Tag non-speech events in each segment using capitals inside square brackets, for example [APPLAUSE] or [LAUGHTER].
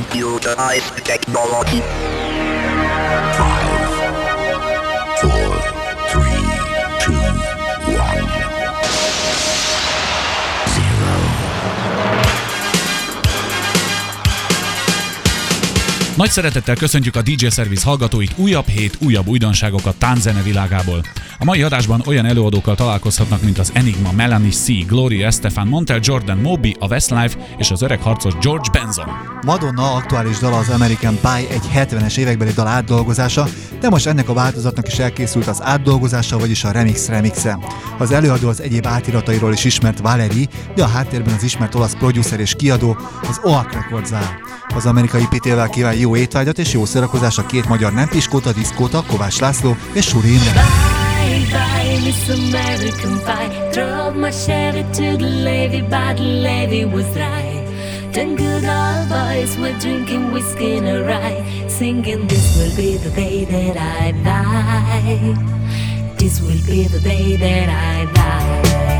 computerized technology. Nagy szeretettel köszöntjük a DJ Service hallgatóit újabb hét, újabb újdonságokat tánzene világából. A mai adásban olyan előadókkal találkozhatnak, mint az Enigma, Melanie C, Gloria Estefan, Montel Jordan, Moby, a Westlife és az öreg harcos George Benson. Madonna aktuális dala az American Pie egy 70-es évekbeli dal átdolgozása, de most ennek a változatnak is elkészült az átdolgozása, vagyis a remix remixe. Az előadó az egyéb átiratairól is ismert Valerie, de a háttérben az ismert olasz producer és kiadó az OAK Records áll. Az amerikai pitével kíván jó étvágyat és jó szórakozás a két magyar nem piskóta, diszkóta, Kovács László és Suri Imre. Ten good old boys were drinking whiskey and a rye, singing, This will be the day that I die. This will be the day that I die.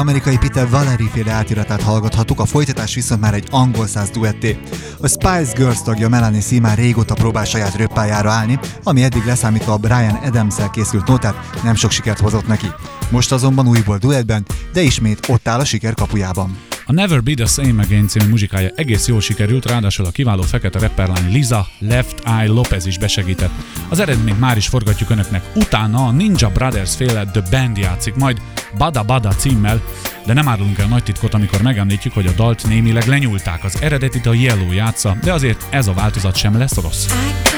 Amerikai Peter Valerie féle átiratát hallgathattuk, a folytatás viszont már egy angol száz duetté. A Spice Girls tagja Melanie C már régóta próbál saját röppájára állni, ami eddig leszámítva a Brian adams készült nótát nem sok sikert hozott neki. Most azonban újból duettben, de ismét ott áll a siker kapujában. A Never Be The Same Again című muzsikája egész jól sikerült, ráadásul a kiváló fekete rapperlány Liza Left Eye Lopez is besegített. Az eredményt már is forgatjuk önöknek, utána a Ninja Brothers féle The Band játszik, majd Bada Bada címmel, de nem árulunk el nagy titkot, amikor megemlítjük, hogy a dalt némileg lenyúlták. Az eredetit a Yellow játsza, de azért ez a változat sem lesz rossz. I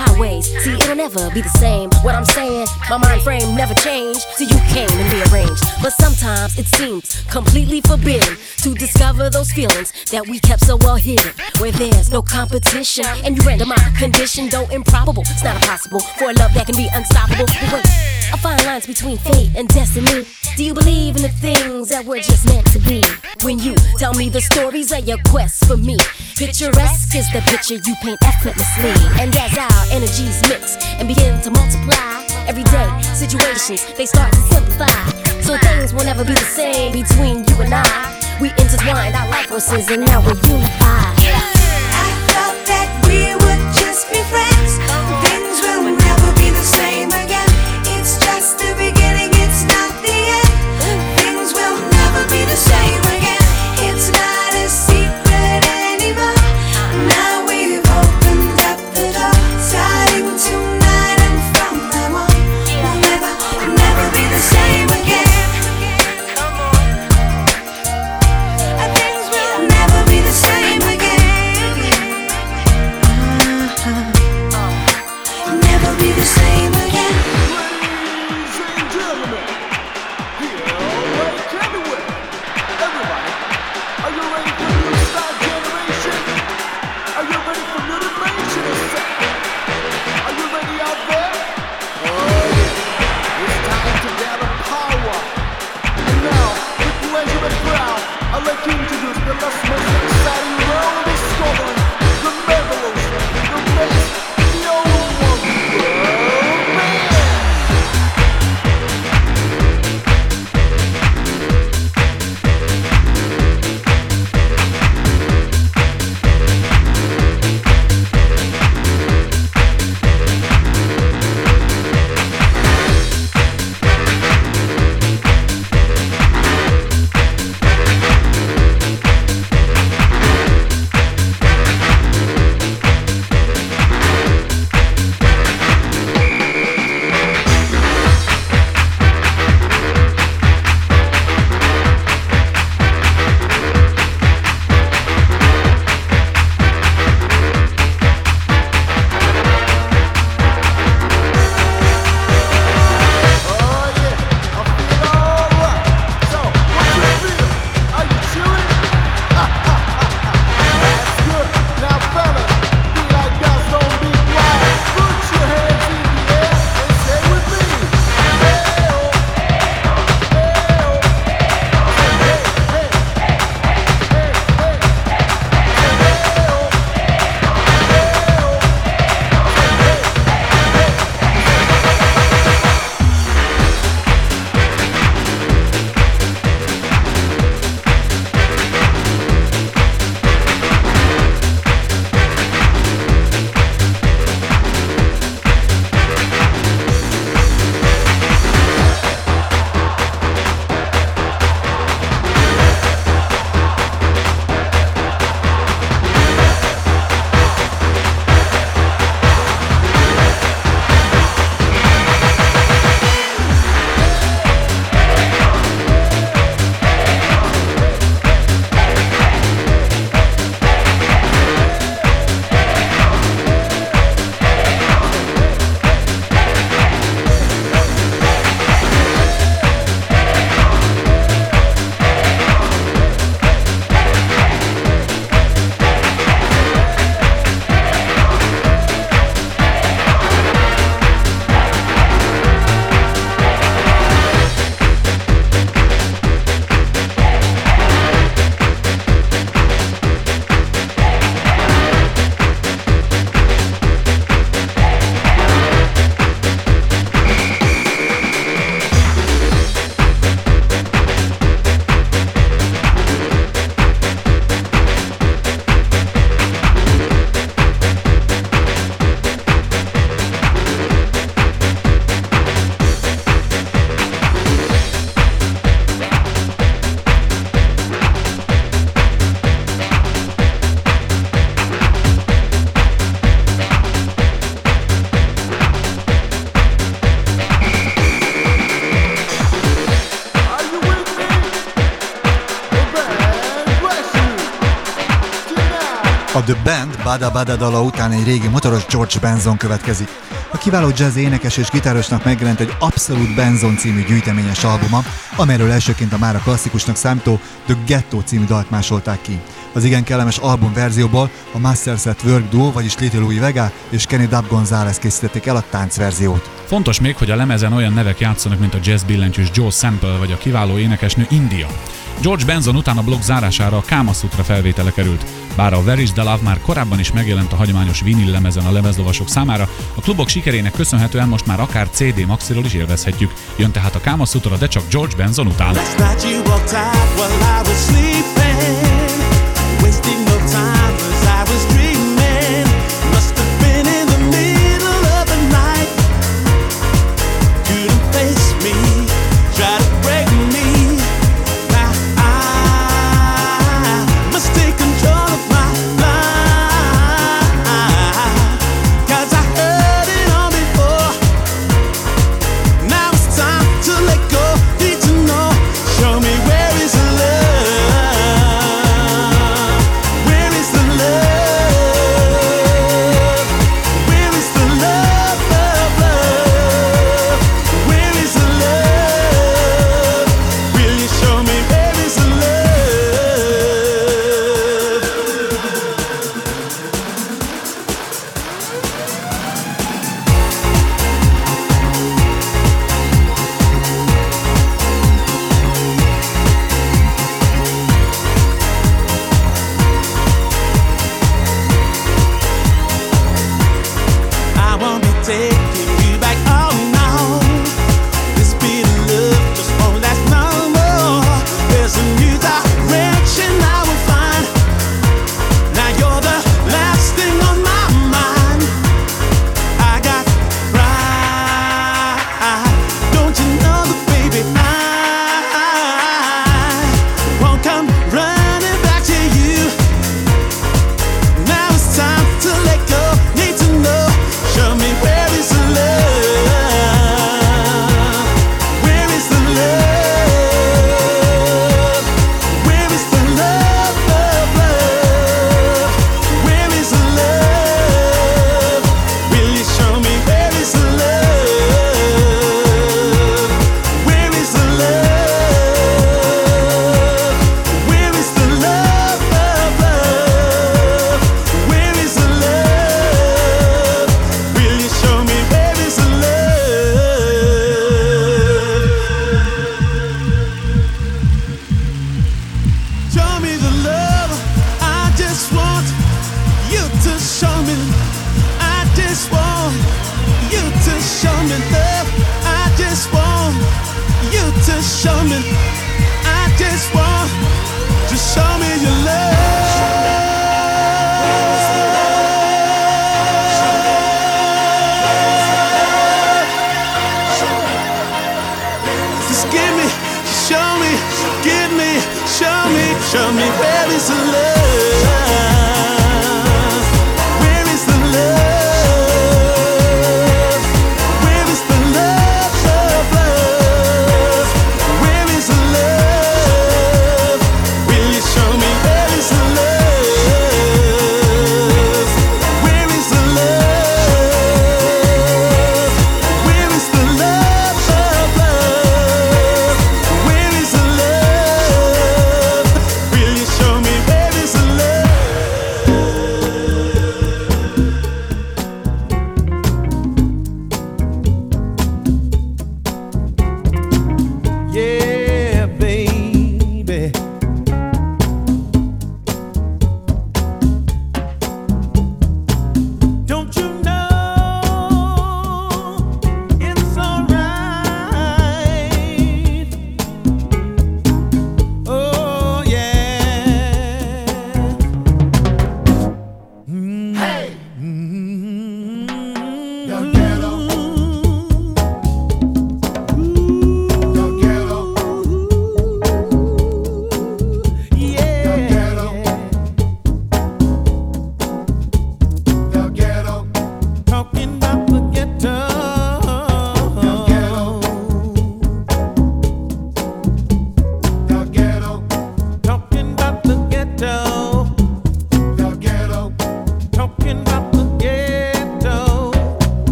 highways. See, it'll never be the same. What I'm saying, my mind frame never changed. So you came and rearranged. But sometimes it seems completely forbidden to discover those feelings that we kept so well hidden. Where there's no competition. And you render my condition, though improbable. It's not impossible for a love that can be unstoppable. But wait, I find lines between fate and destiny. Do you believe in the things that were just meant to be? When you tell me the stories of your quest for me, picturesque is the picture you paint effortlessly. And as our energies mix and begin to multiply, everyday situations they start to simplify. So things will never be the same between you and I. We intertwined our life forces and now we're unified. I thought that we would just be friends. Bada Bada dala után egy régi motoros George Benson következik. A kiváló jazz énekes és gitárosnak megjelent egy Abszolút Benson című gyűjteményes albuma, amelyről elsőként a mára klasszikusnak számító The Ghetto című dalt másolták ki. Az igen kellemes album verzióból a Masters at Work Duo, vagyis Little Louis Vega és Kenny Dub Gonzalez készítették el a táncverziót. Fontos még, hogy a lemezen olyan nevek játszanak, mint a jazz billentyűs Joe Sample vagy a kiváló énekesnő India. George Benson után a blog zárására a Kama Sutra felvétele került. Bár a Where is the Love már korábban is megjelent a hagyományos vinil lemezen a lemezlovasok számára, a klubok sikerének köszönhetően most már akár CD maxiról is élvezhetjük. Jön tehát a Kama Sutra, de csak George Benson után. Wasting no time as I was dreaming.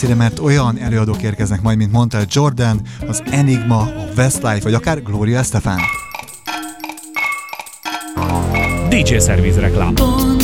Messzire, mert olyan előadók érkeznek majd, mint mondta Jordan, az Enigma, a Westlife, vagy akár Gloria Estefan. DJ Service reklám. Ponton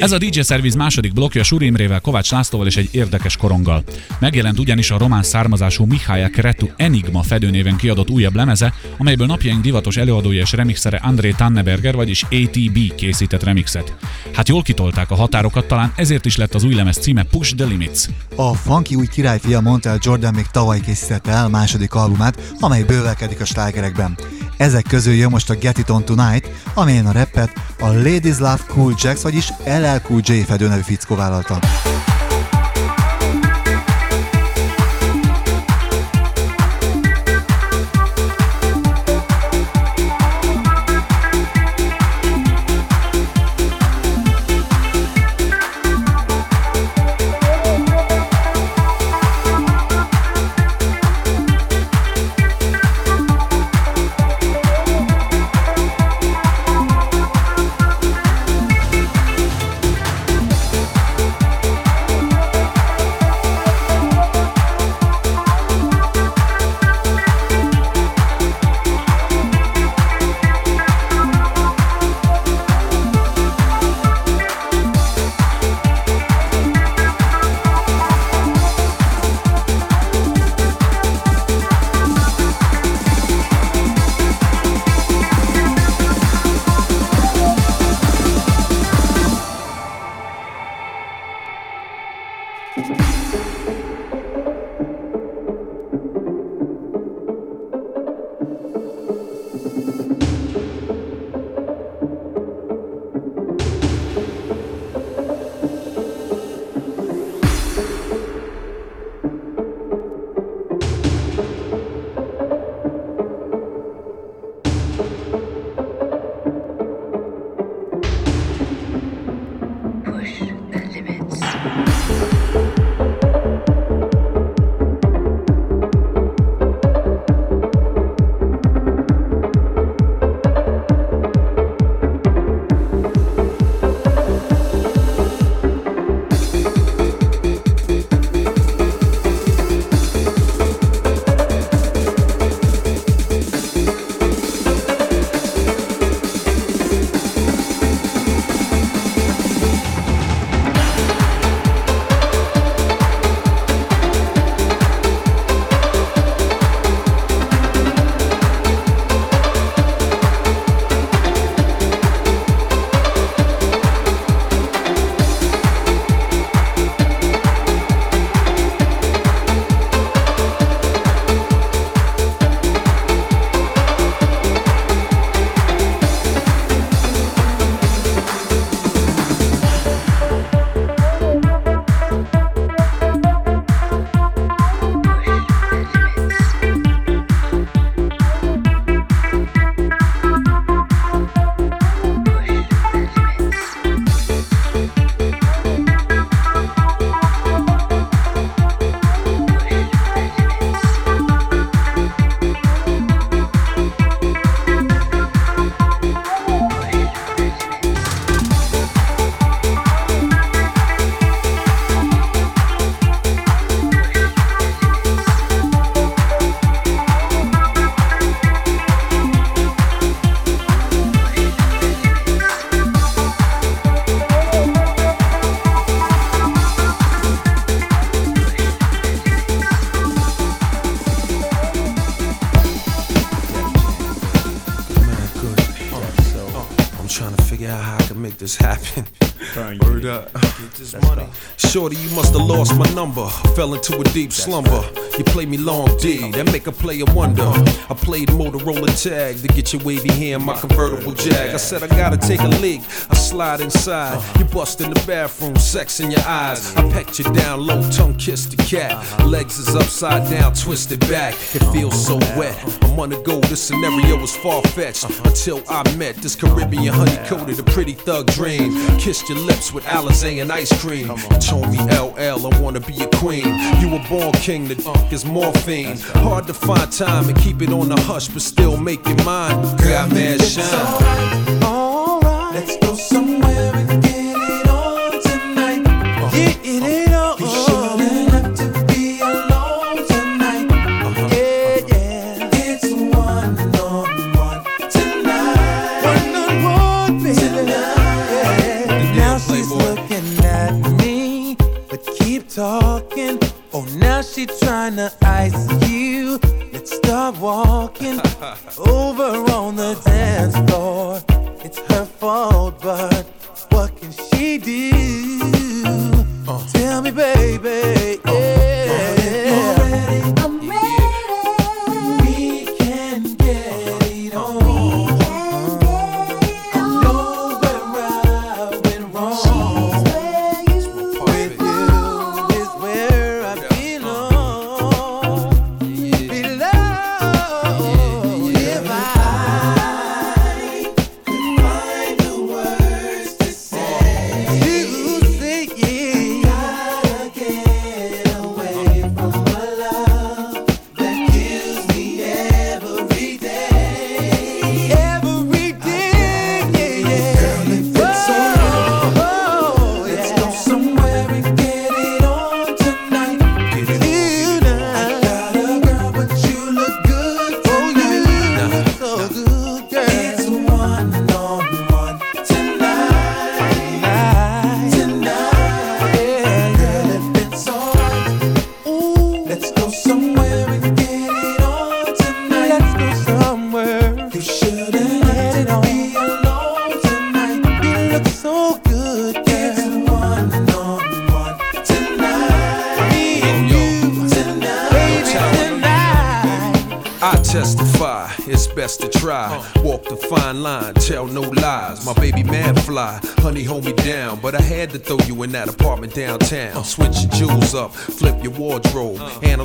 Ez a DJ Service második blokja Suri Imrével, Kovács Lászlóval és egy érdekes koronggal. Megjelent ugyanis a román származású Mihály Kretu Enigma fedőnéven kiadott újabb lemeze, amelyből napjaink divatos előadója és remixere André Tanneberger, vagyis ATB készített remixet. Hát jól kitolták a határokat, talán ezért is lett az új lemez címe Push the Limits. A funky új királyfia mondta el Jordan még tavaly készítette el második albumát, amely bővelkedik a slágerekben. Ezek közül jön most a Get It On Tonight, amelyen a rappet a Ladies Love Cool Jacks, vagyis LL Cool J fedőnevű fickó vállalta. Shorty, you must have lost my number. Fell into a deep slumber. You play me long D, that make a player wonder. I played Motorola tag to get your wavy hair in my convertible jag. I said I gotta take a leak. I slide inside. You bust in the bathroom, sex in your eyes. I pecked you down low, tongue kiss the cat. Legs is upside down, twisted back. It feels so wet. I'm on the go. This scenario was far fetched until I met this Caribbean honey coated, a pretty thug dream. Kissed your lips with Alizé and ice cream. You told me LL, I wanna be a queen. You were born king, the uh, is morphine. Hard to find time and keep it on the hush, but still make it mine. Got mad shine. Alright, let's go somewhere to ice you. Let's start walking [LAUGHS] over on the dance floor.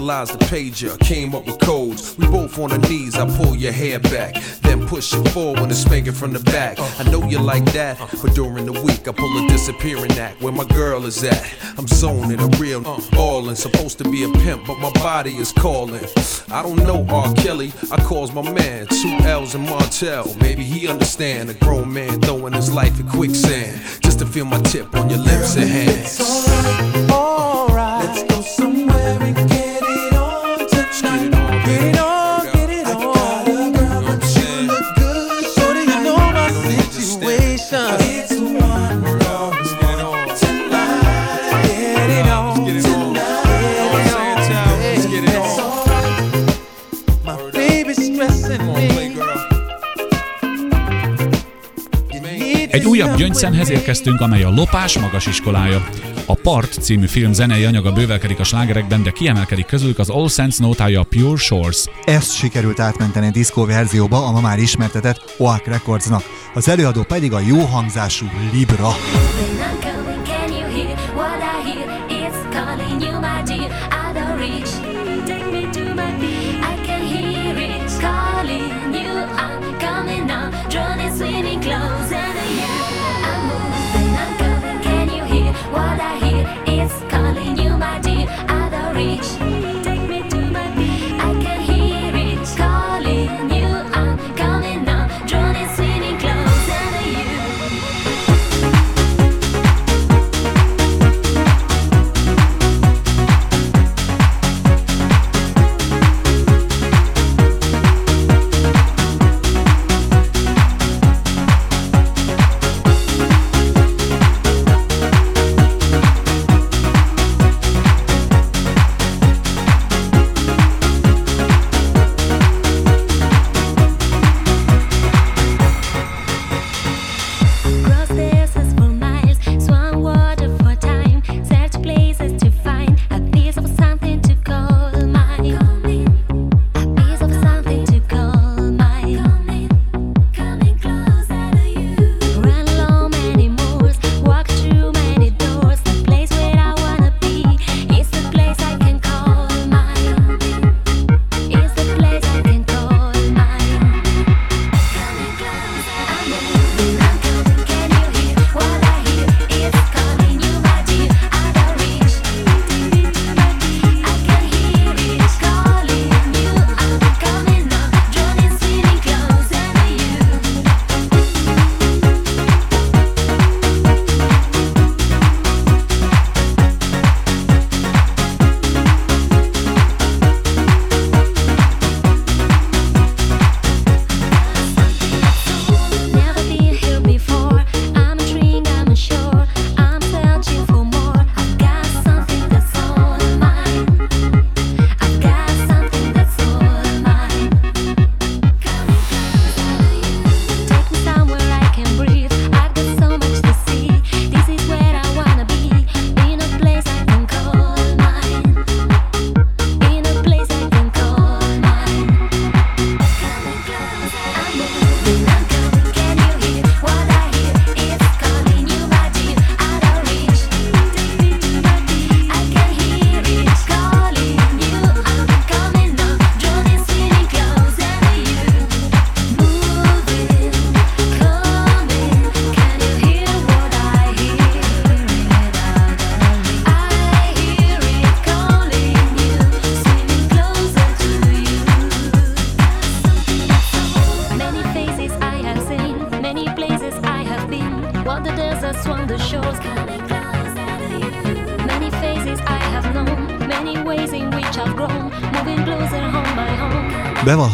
Wardrobe, analyze the pager, came up with codes. We both on our knees, I pull your hair back, then push it forward and spank it from the back. I know you like that, but during the week I pull a disappearing act. Where my girl is at, I'm zoning a real uh, ballin'. Supposed to be a pimp, but my body is calling. I don't know R. Kelly, I calls my man, two L's and Martell. Maybe he understand a grown man throwing his life in quicksand. Just to feel my tip on your lips and hands. Alright, Gyöngyszenhez érkeztünk, amely a Lopás magas iskolája. A Part című film zenei anyaga bővelkedik a slágerekben, de kiemelkedik közülük az All Sense nótája a Pure Shores. Ezt sikerült átmenteni a diszkó verzióba a ma már ismertetett Oak Recordsnak, az előadó pedig a jó hangzású Libra. When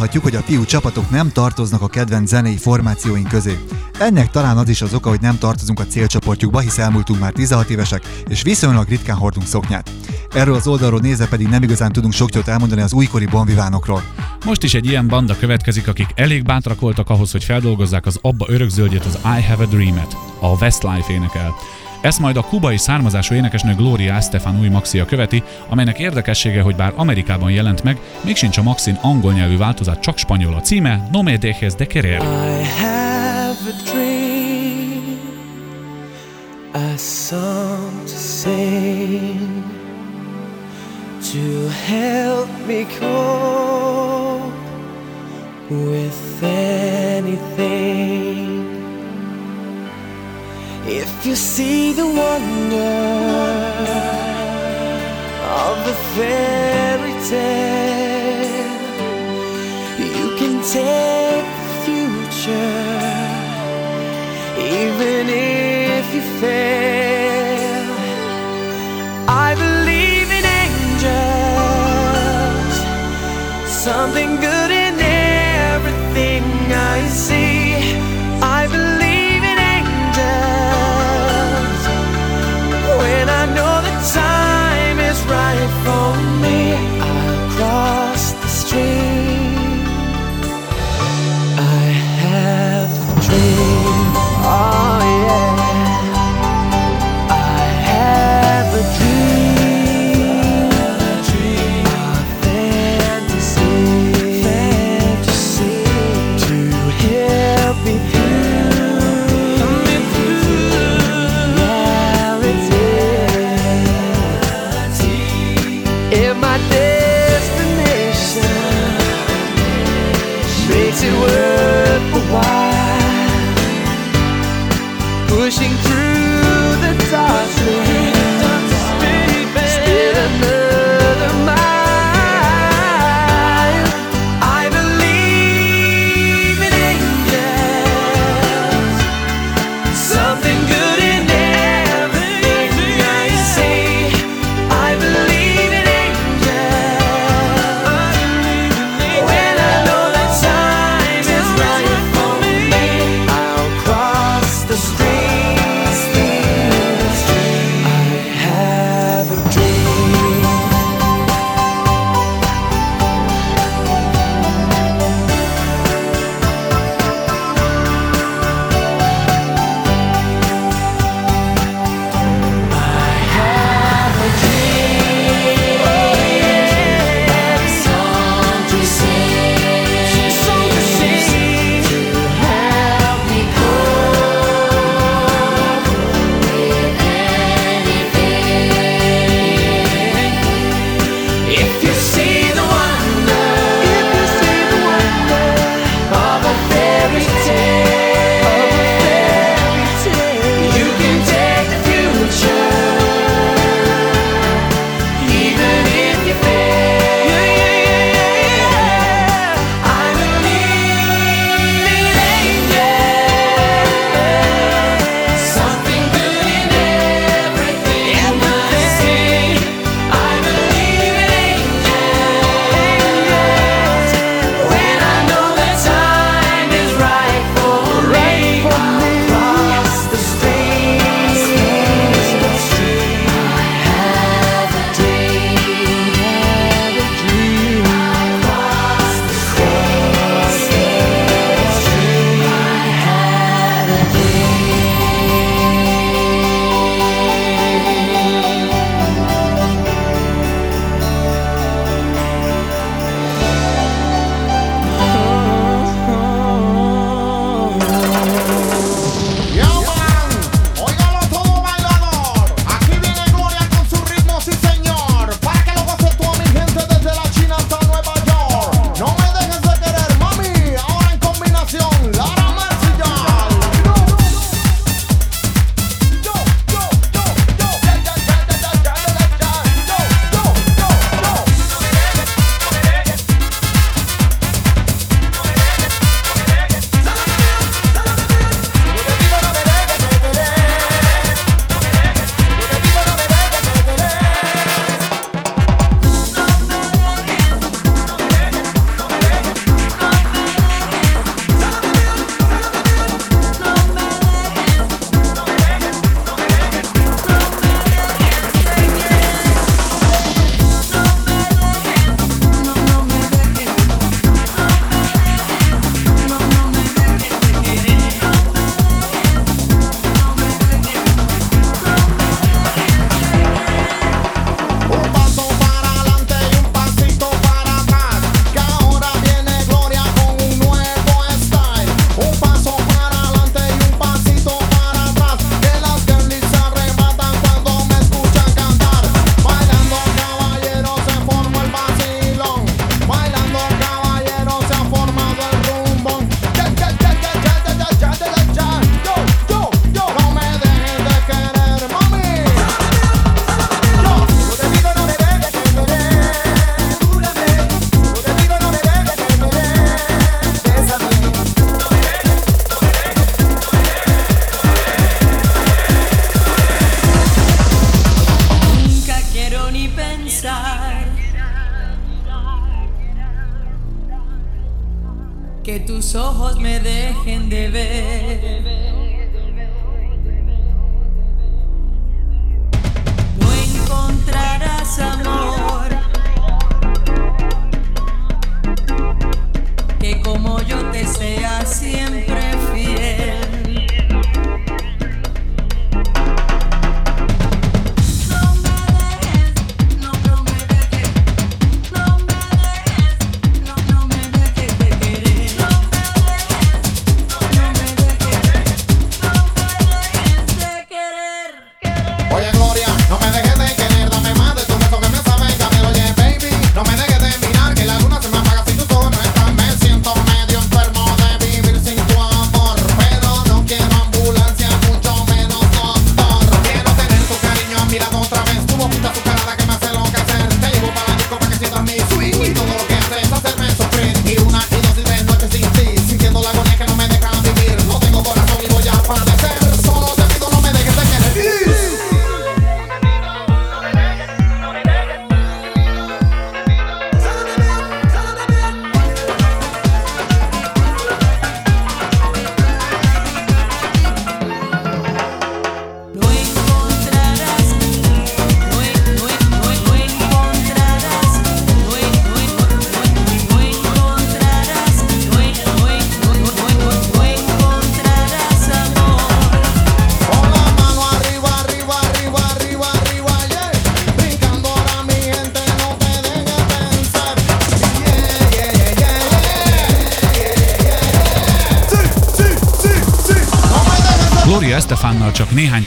Bevallhatjuk, hogy a fiú csapatok nem tartoznak a kedvenc zenei formációink közé. Ennek talán az is az oka, hogy nem tartozunk a célcsoportjukba, hisz elmúltunk már 16 évesek, és viszonylag ritkán hordunk szoknyát. Erről az oldalról nézve pedig nem igazán tudunk sok jót elmondani az újkori bonvivánokról. Most is egy ilyen banda következik, akik elég bátrak voltak ahhoz, hogy feldolgozzák az abba örökzöldjét, az I Have a Dream-et. A Westlife énekel. Ezt majd a kubai származású énekesnő Gloria Estefan új maxia követi, amelynek érdekessége, hogy bár Amerikában jelent meg, még sincs a maxin angol nyelvű változat, csak spanyol a címe, No me dejes de querer. I have a dream, a song to sing, to help me cope with anything. You see the wonder of a fairy tale, you can take the future, even if you fail. I believe in angels, something good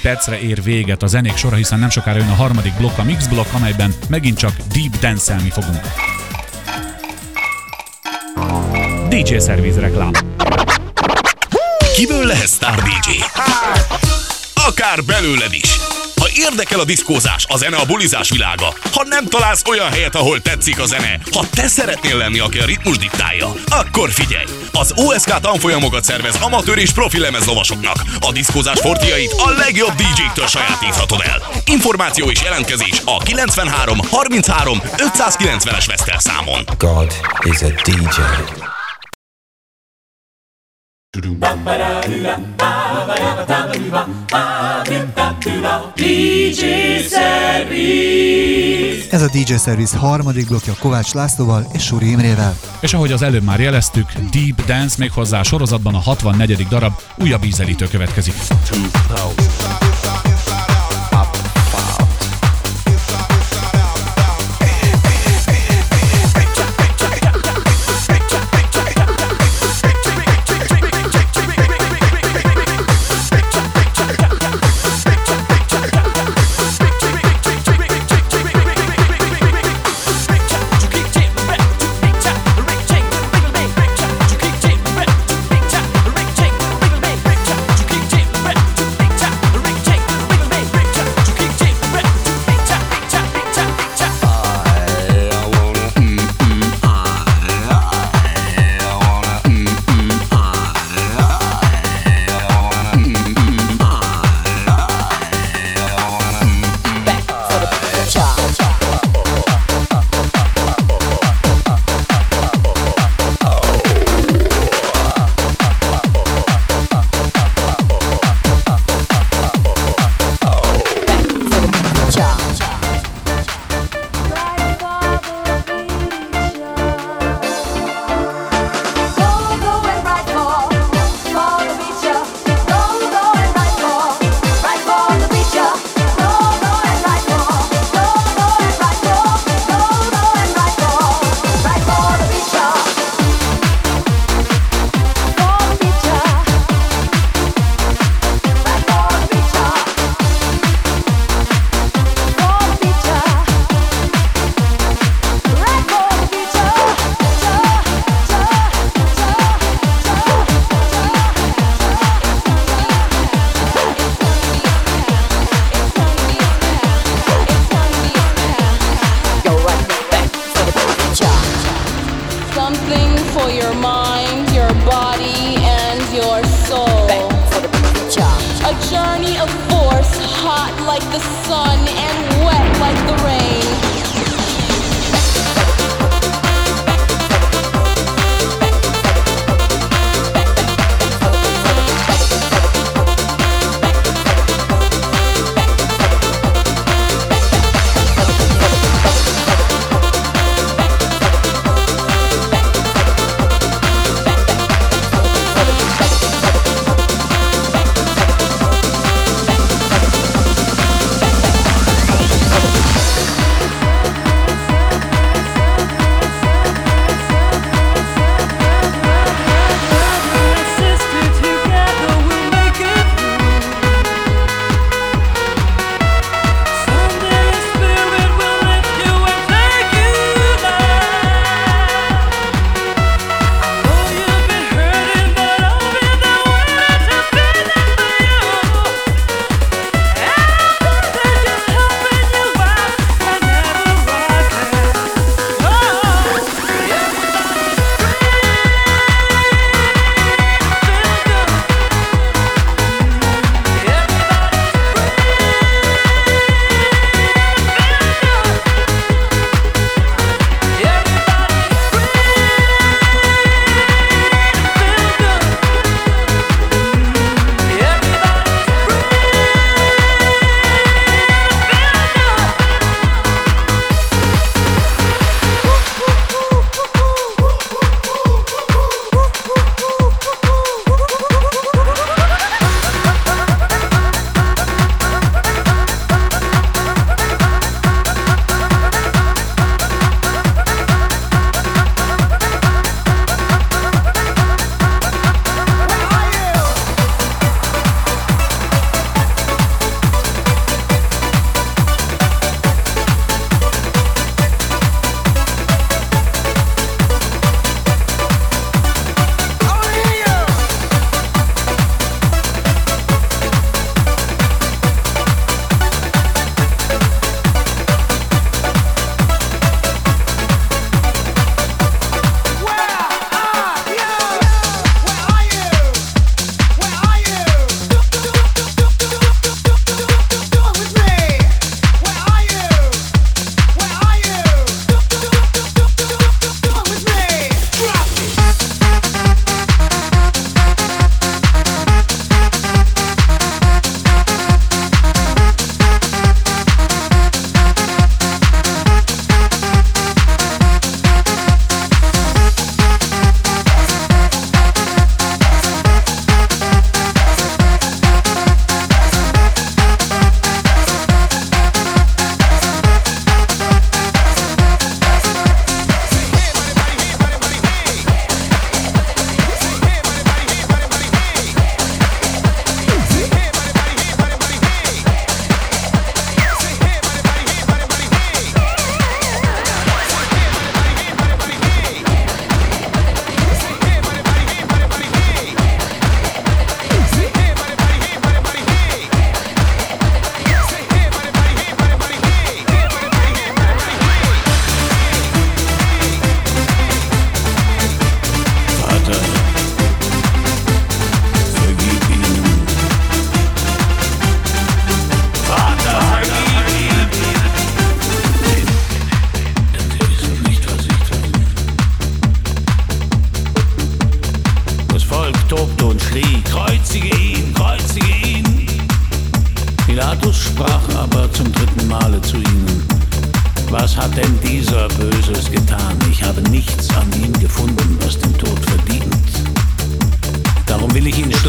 percre ér véget a zenék sora, hiszen nem sokára jön a harmadik blokk, a Mix blokk, amelyben megint csak deep dance-elni fogunk. DJ Service reklám. Kiből lehet Star DJ? Akár belőled is. Ha érdekel a diszkózás, a zene, a bulizás világa, ha nem találsz olyan helyet, ahol tetszik a zene, ha te szeretnél lenni, aki a ritmus diktálja, akkor figyelj! Az OSK tanfolyamokat szervez amatőr és profi lemezlovasoknak. A diszkózás fortiait a legjobb DJ-któl sajátíthatod el. Információ és jelentkezés a 93 33 590-es Veszter számon. God is a DJ. Ez a DJ Service harmadik blokja Kovács Lászlóval és Suri Imrével. És ahogy az előbb már jeleztük, Deep Dance még hozzá sorozatban a 64. darab újabb ízelítő következik. 2000.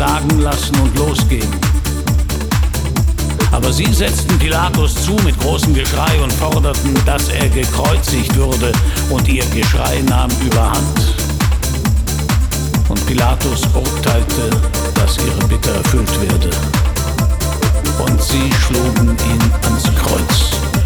schlagen lassen und losgehen. Aber sie setzten Pilatus zu mit großem Geschrei und forderten, dass er gekreuzigt würde, und ihr Geschrei nahm überhand. Und Pilatus urteilte, dass ihre Bitte erfüllt werde. Und sie schlugen ihn ans Kreuz.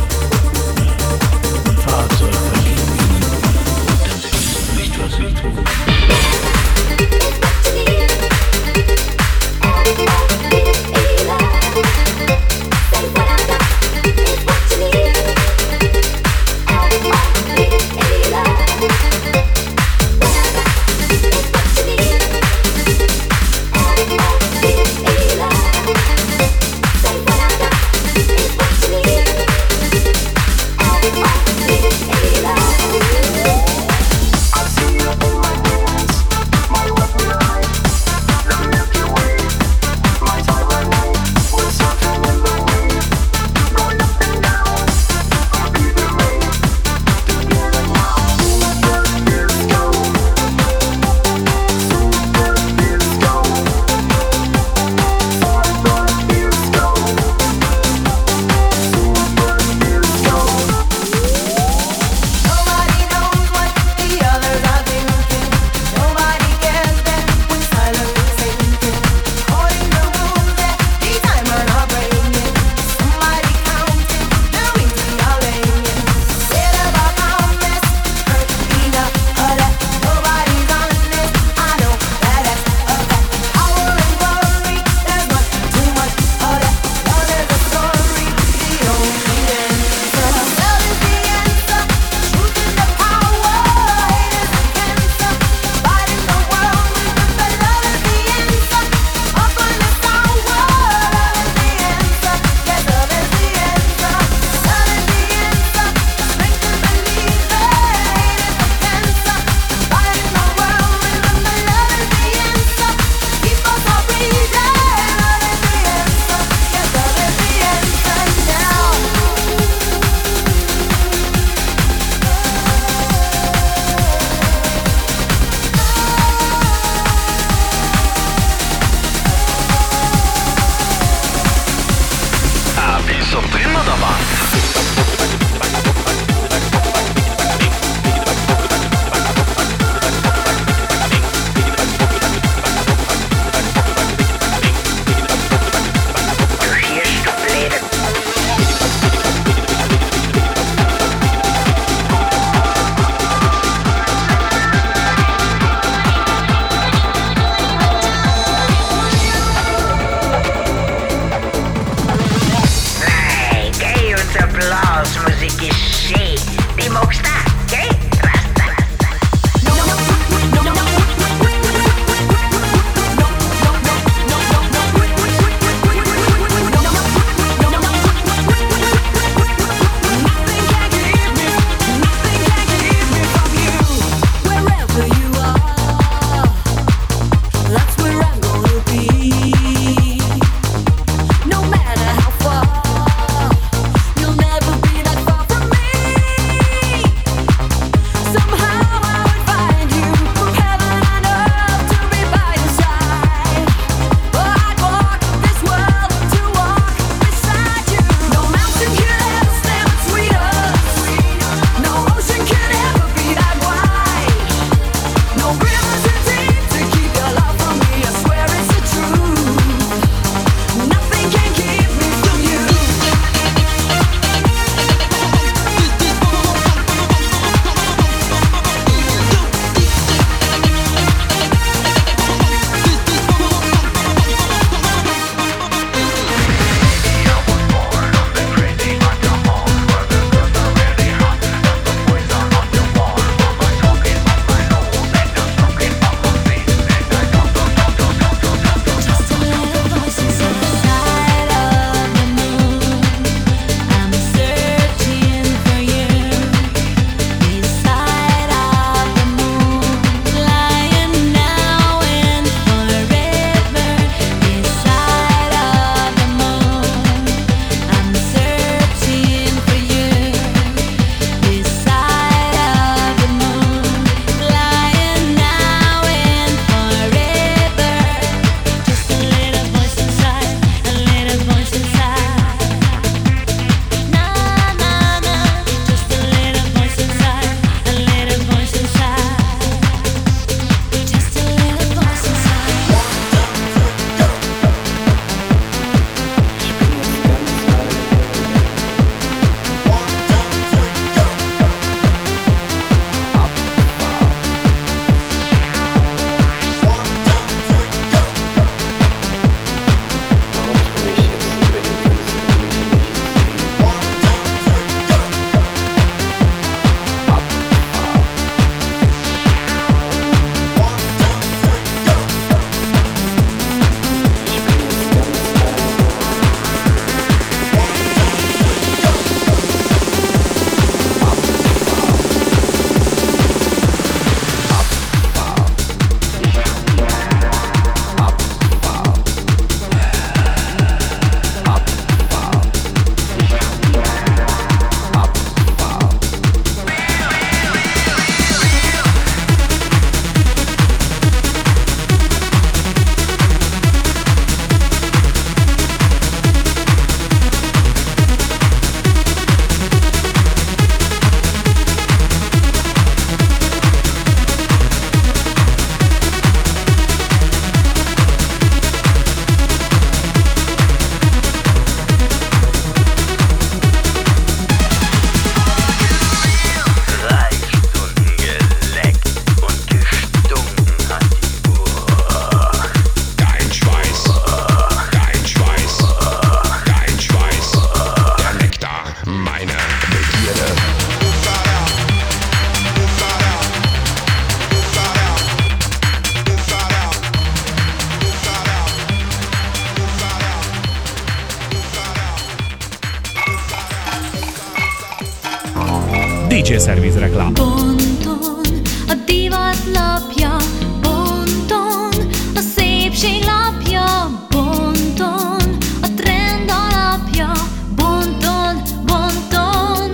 Service reklám. Ponton a divat lapja, ponton a szépség lapja, ponton a trend alapja, bonton, bonton.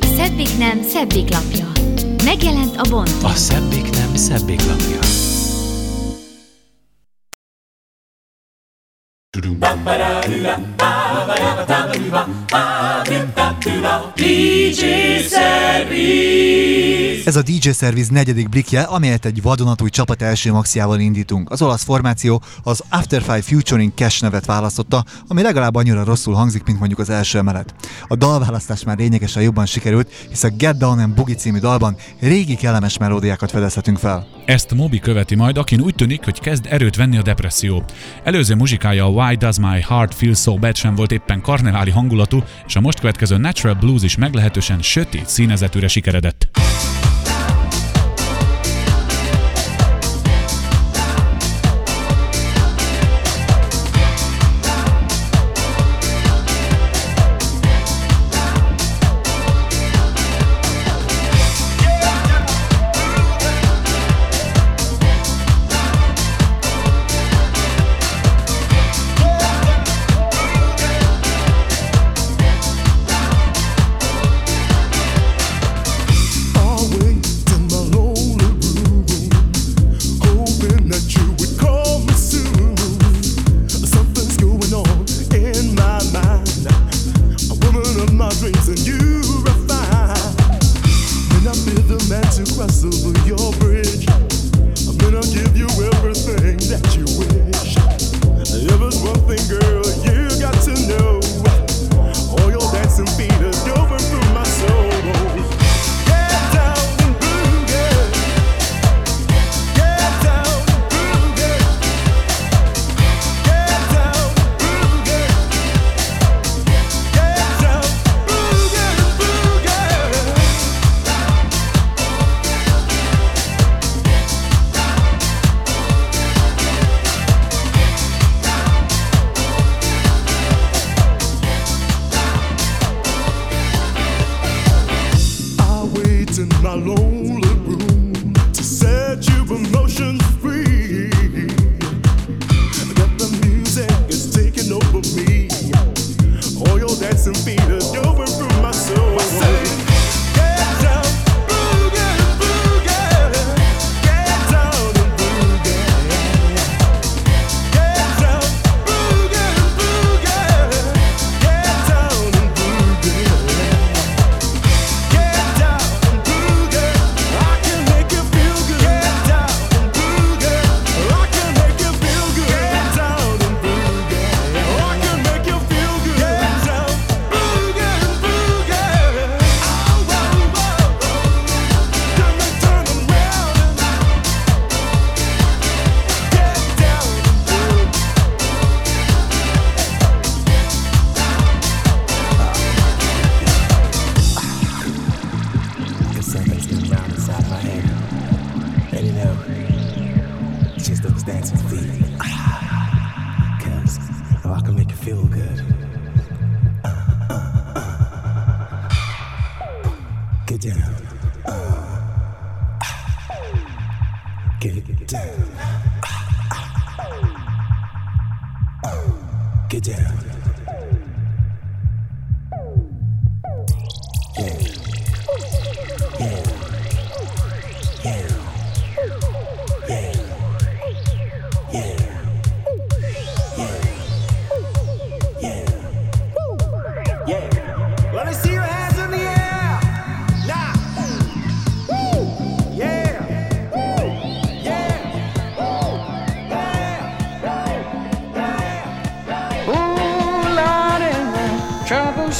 A szebbik nem szebbik lapja. Megjelent a bont. A szebbik nem szebbik lapja. DJ. Ez a DJ Service negyedik blikje, amelyet egy vadonatúj csapat első maxiával indítunk. Az olasz formáció az After Five Futuring Cash nevet választotta, ami legalább annyira rosszul hangzik, mint mondjuk az első emelet. A dalválasztás már lényegesen jobban sikerült, hisz a Get Down and Boogie című dalban régi kellemes melódiákat fedezhetünk fel. Ezt Moby követi majd, akin úgy tűnik, hogy kezd erőt venni a depresszió. Előző muzsikája a Why Does My Heart Feel So Bad sem volt éppen karneváli hangulatú, és a most következő Natural Blues is meglehetősen sötét színezetűre sikeredett.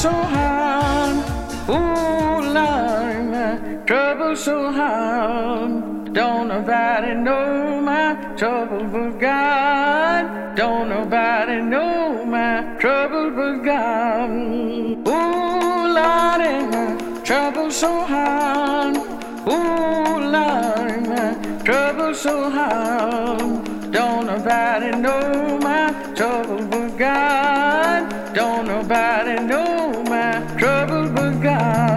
So hard. Ooh, Lordy, my trouble so hard. Don't nobody know my trouble but God. Don't nobody know my trouble but God. Ooh, Lordy, my trouble so hard. Ooh, Lordy, my trouble so hard. Don't nobody know my trouble but God. Don't nobody know my trouble but God.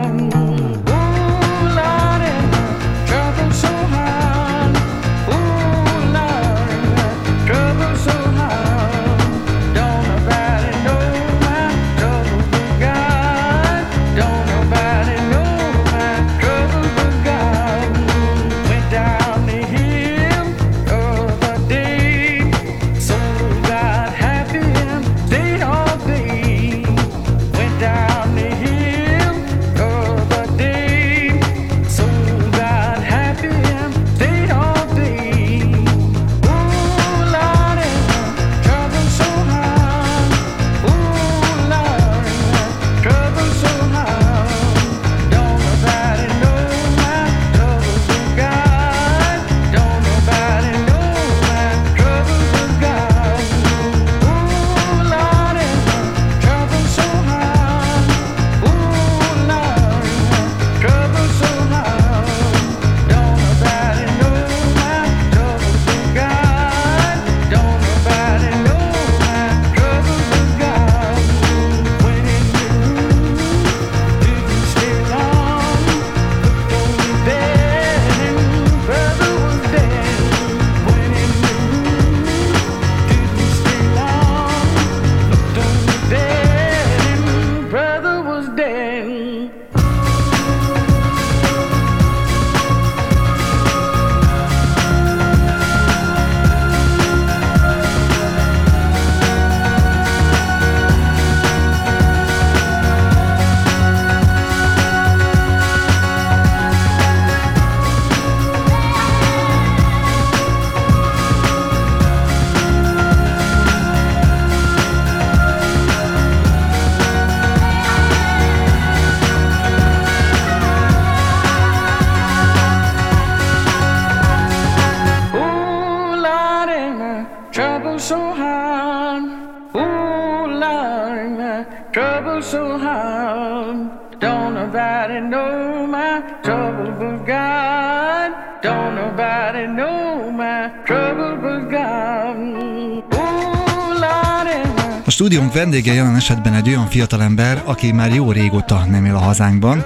Stúdiónk vendége jelen esetben egy olyan fiatalember, aki már jó régóta nem él a hazánkban.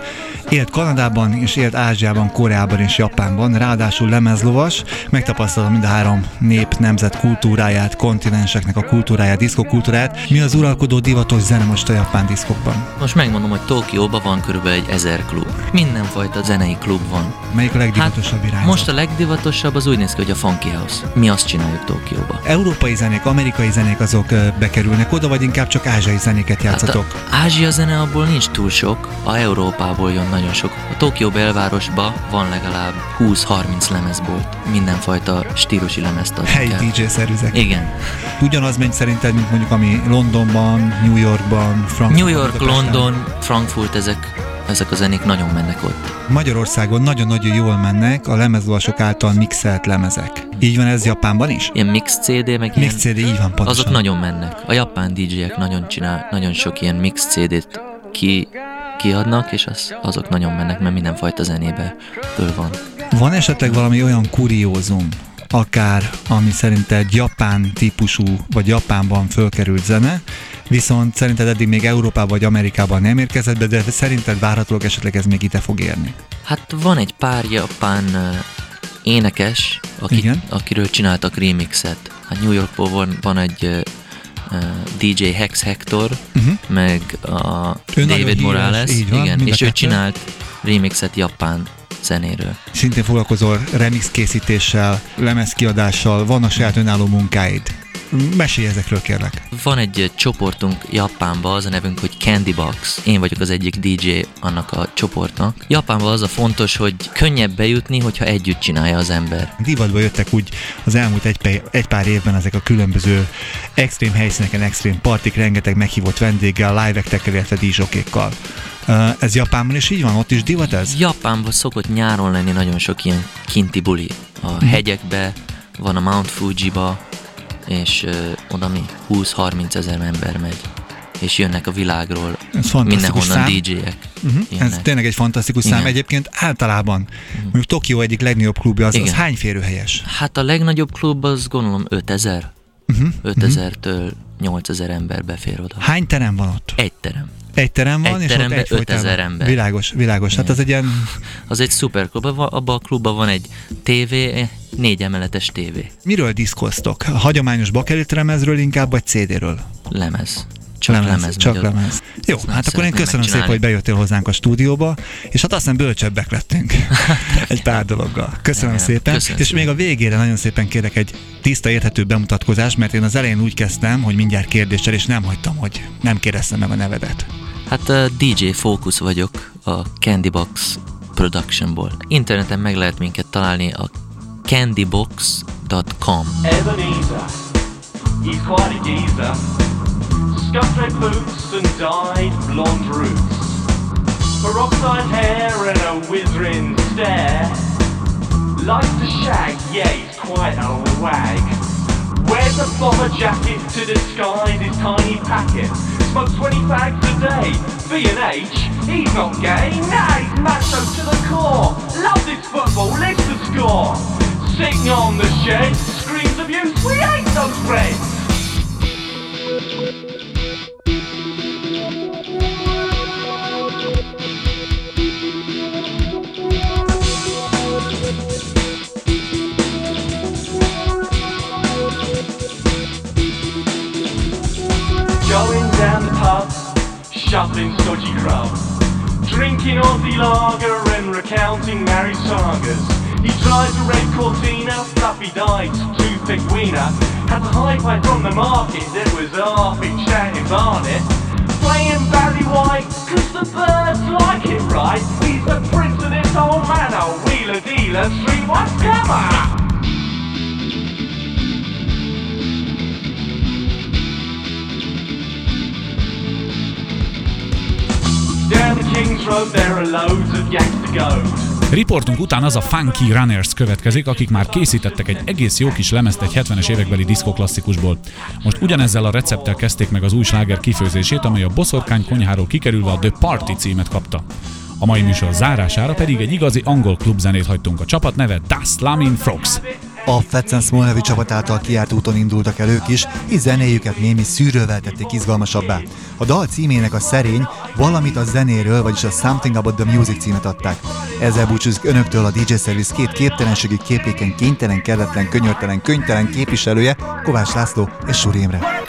Élt Kanadában és élt Ázsiában, Koreában és Japánban, ráadásul lemezlovas, megtapasztalta mind a három nép nemzet kultúráját, kontinenseknek a kultúráját, diszkokultúráját. Mi az uralkodó divatos zene most a japán diszkokban? Most megmondom, hogy Tokióban van körülbelül egy ezer klub. Mindenfajta zenei klub van. Melyik a legdivatosabb irányzat? Most a legdivatosabb az úgy néz ki, hogy a Funky House. Mi azt csináljuk Tokióba. Európai zenék, amerikai zenék azok bekerülnek oda, vagy inkább csak ázsiai zenéket játszatok? Hát a Ázsia zene abból nincs túl sok, a Európából jön nagyon sok. A Tokió belvárosban van legalább 20-30 lemezbolt. Mindenfajta stílusi lemezt adnak Helyi el. DJ-szerűzek. Igen. Ugyanaz megy szerinted, mint mondjuk ami Londonban, New Yorkban, Frankfurtban. New York, Budapesten? London, Frankfurt, ezek, ezek a zenék nagyon mennek ott. Magyarországon nagyon-nagyon jól mennek a lemezlovasok által mixelt lemezek. Így van ez Japánban is? Ilyen mix CD, meg Mix CD, így van pontosan. azok nagyon mennek. A japán DJ-ek nagyon csinál, nagyon sok ilyen mix CD-t ki, kiadnak, és az, azok nagyon mennek, mert mindenfajta zenébe föl van. Van esetleg valami olyan kuriózum, akár ami szerinted japán típusú, vagy Japánban fölkerült zene, viszont szerinted eddig még Európában vagy Amerikában nem érkezett be, de szerinted várhatólag esetleg ez még ide fog érni. Hát van egy pár japán énekes, aki, Igen. akiről csináltak remixet. Hát New Yorkból van, van egy DJ Hex Hector, Uh-huh. meg a Ő David híres, Morales, így van, igen, és ő csinált remixet japán zenéről. Szintén foglalkozol remix készítéssel, lemezkiadással, vannak saját önálló munkáid. Mesélj ezekről kérlek. Van egy ö, csoportunk Japánban, az a nevünk, hogy Candy Box. Én vagyok az egyik DJ annak a csoportnak. Japánban az a fontos, hogy könnyebb bejutni, hogyha együtt csinálja az ember. Divatba jöttek úgy az elmúlt egy, pe- egy pár évben ezek a különböző extrém helyszíneken, extrém partik, rengeteg meghívott vendéggel, live-ektekkel, illetve dízsokékkal. Uh, ez Japánban is így van? Ott is divat ez? Japánban szokott nyáron lenni nagyon sok ilyen kinti buli. A Mhm. hegyekbe, van a Mount Fuji-ba, és ö, oda mi 20-30 ezer ember megy. És jönnek a világról, Ez mindenhonnan szám. DJ-ek. Uh-huh. Ez jönnek. tényleg egy fantasztikus szám. Igen. Mhm. Egyébként általában, mondjuk Tokió egyik legnagyobb klubja, az, az Igen. hány férőhelyes? Hát a legnagyobb klub az gondolom 5000. Uh-huh. 5000-től 8000 ember befér oda. Hány terem van ott? Egy terem. Egy terem van, Egy és terembe ott egyfolytában- 5000 ember. Világos, világos. Hát Igen. az egy ilyen... Az egy szuper klub, abban a klubban van egy tévé, négy emeletes tévé. Miről diszkoztok? A hagyományos bakelit lemezről inkább, vagy CD-ről? Lemez. Csak lemez, lemez csak lemez. Jó, Ezt hát akkor én köszönöm szépen, hogy bejöttél hozzánk a stúdióba, és hát aztán bölcsebbek lettünk [LAUGHS] egy pár dologgal. Köszönöm Igen, szépen. köszönöm és szépen. még a végére nagyon szépen kérek egy tiszta érthető bemutatkozás, mert én az elején úgy kezdtem, hogy mindjárt kérdéssel, és nem hagytam, hogy nem kérdeztem meg a nevedet. Hát a DJ Focus vagyok a Candybox Productionból. Interneten meg lehet minket találni a candybox.com. Ebenezer, Scuffed boots and dyed blonde roots. Peroxide hair and a withering stare. Likes to shag, yeah, he's quite a wag. Wears a bomber jacket to disguise his tiny packet. Smokes 20 fags a day. B&H, he's not gay, nah, he's macho to the core. Loves his football, lives to score. Sitting on the shed, screams abuse, we ain't those Reds. Cortina, fluffy dice, toothpick wiener. Has a hi-fi from the market that was half in chatting Barnet. Playing Barry White, cause the birds like it right. He's the prince of this old manor, wheeler dealer, streetwise comer. Down the King's Road there are loads of yaks to go. Riportunk után az a Funky Runners következik, akik már készítettek egy egész jó kis lemezt egy 70-es évekbeli diszkó klasszikusból. Most ugyanezzel a recepttel kezdték meg az új sláger kifőzését, amely a boszorkány konyháról kikerülve a The Party címet kapta. A mai műsor zárására pedig egy igazi angol klubzenét hagytunk. A csapat neve Das Lamin Frogs. A Fetsen Small nevű csapat által kiárt úton indultak el is, így zenéjüket némi szűrővel tették izgalmasabbá. A dal címének a szerény, valamit a zenéről, vagyis a Something About the Music címet adták. Ezzel búcsúzik önöktől a DJ Service két képtelenségi képléken kénytelen, kelletlen, könyörtelen, könytelen képviselője, Kovács László és Suri Imre.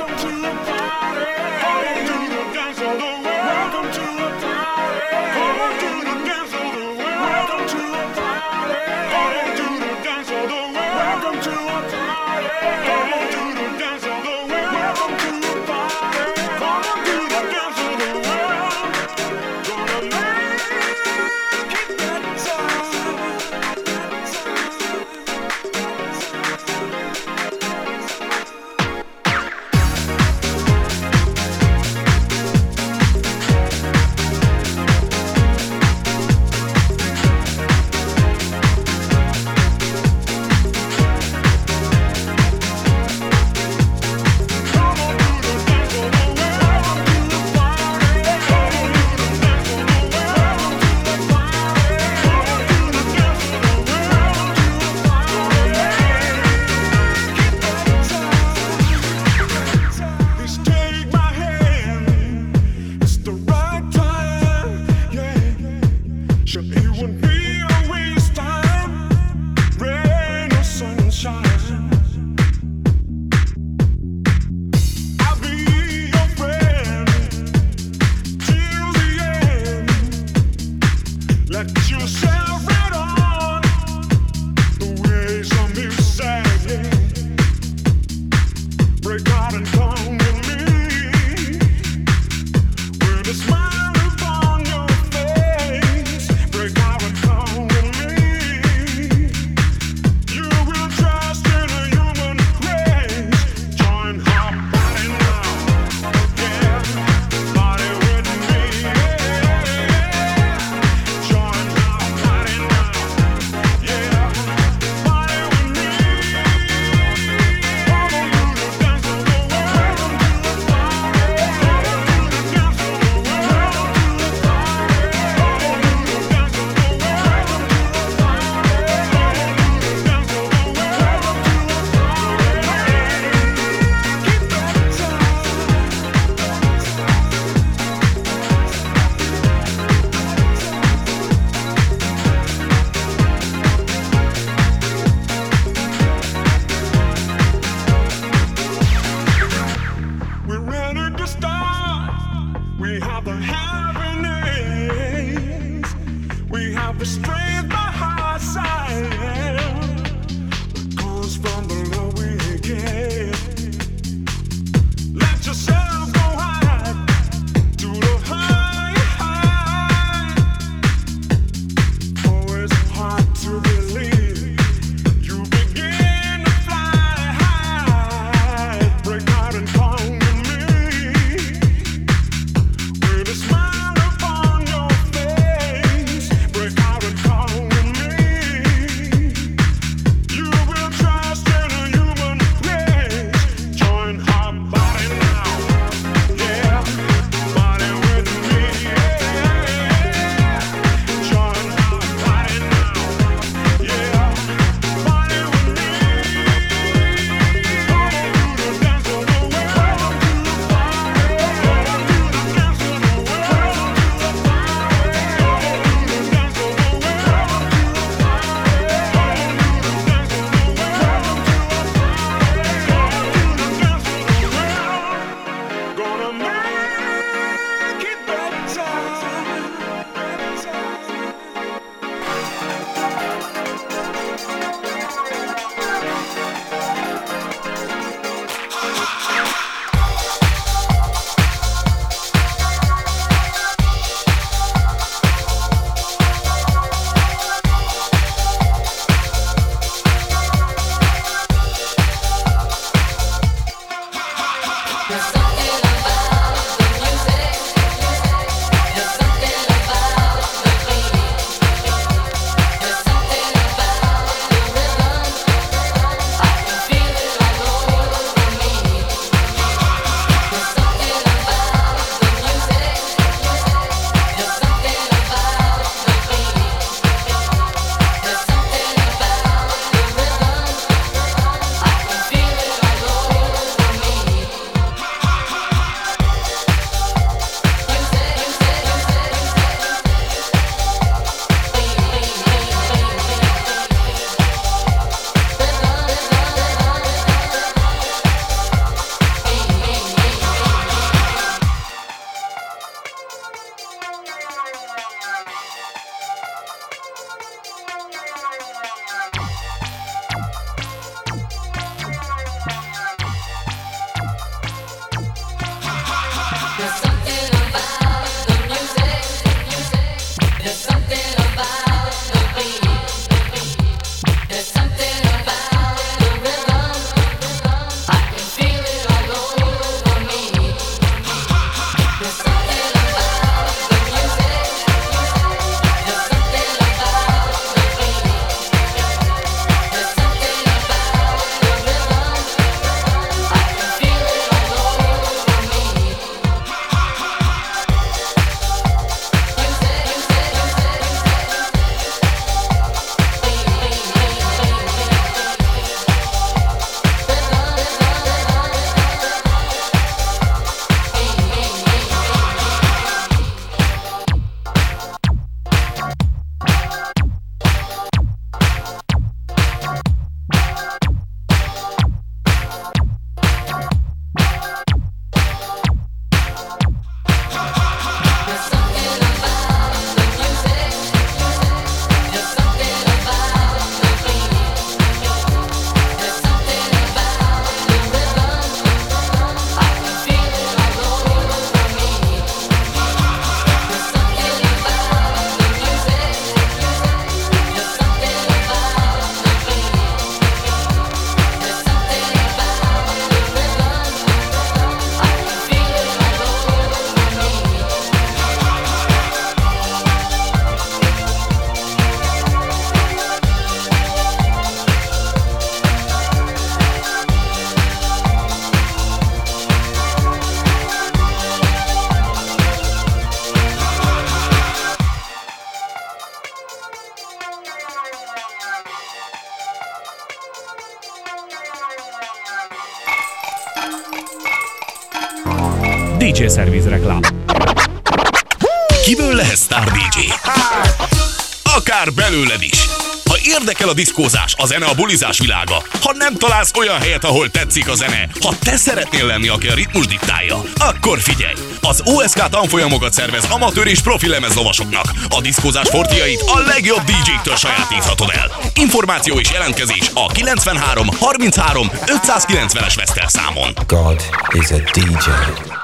Belőled is. Ha érdekel a diszkózás, a zene, a bulizás világa, ha nem találsz olyan helyet, ahol tetszik a zene, ha te szeretnél lenni, aki a ritmus diktálja, akkor figyelj! Az OSK tanfolyamokat szervez amatőr és profi lemezlovasoknak. A diszkózás fortiait a legjobb DJ-któl sajátíthatod el. Információ és jelentkezés a 93 33 590-es Veszter számon. God is a DJ.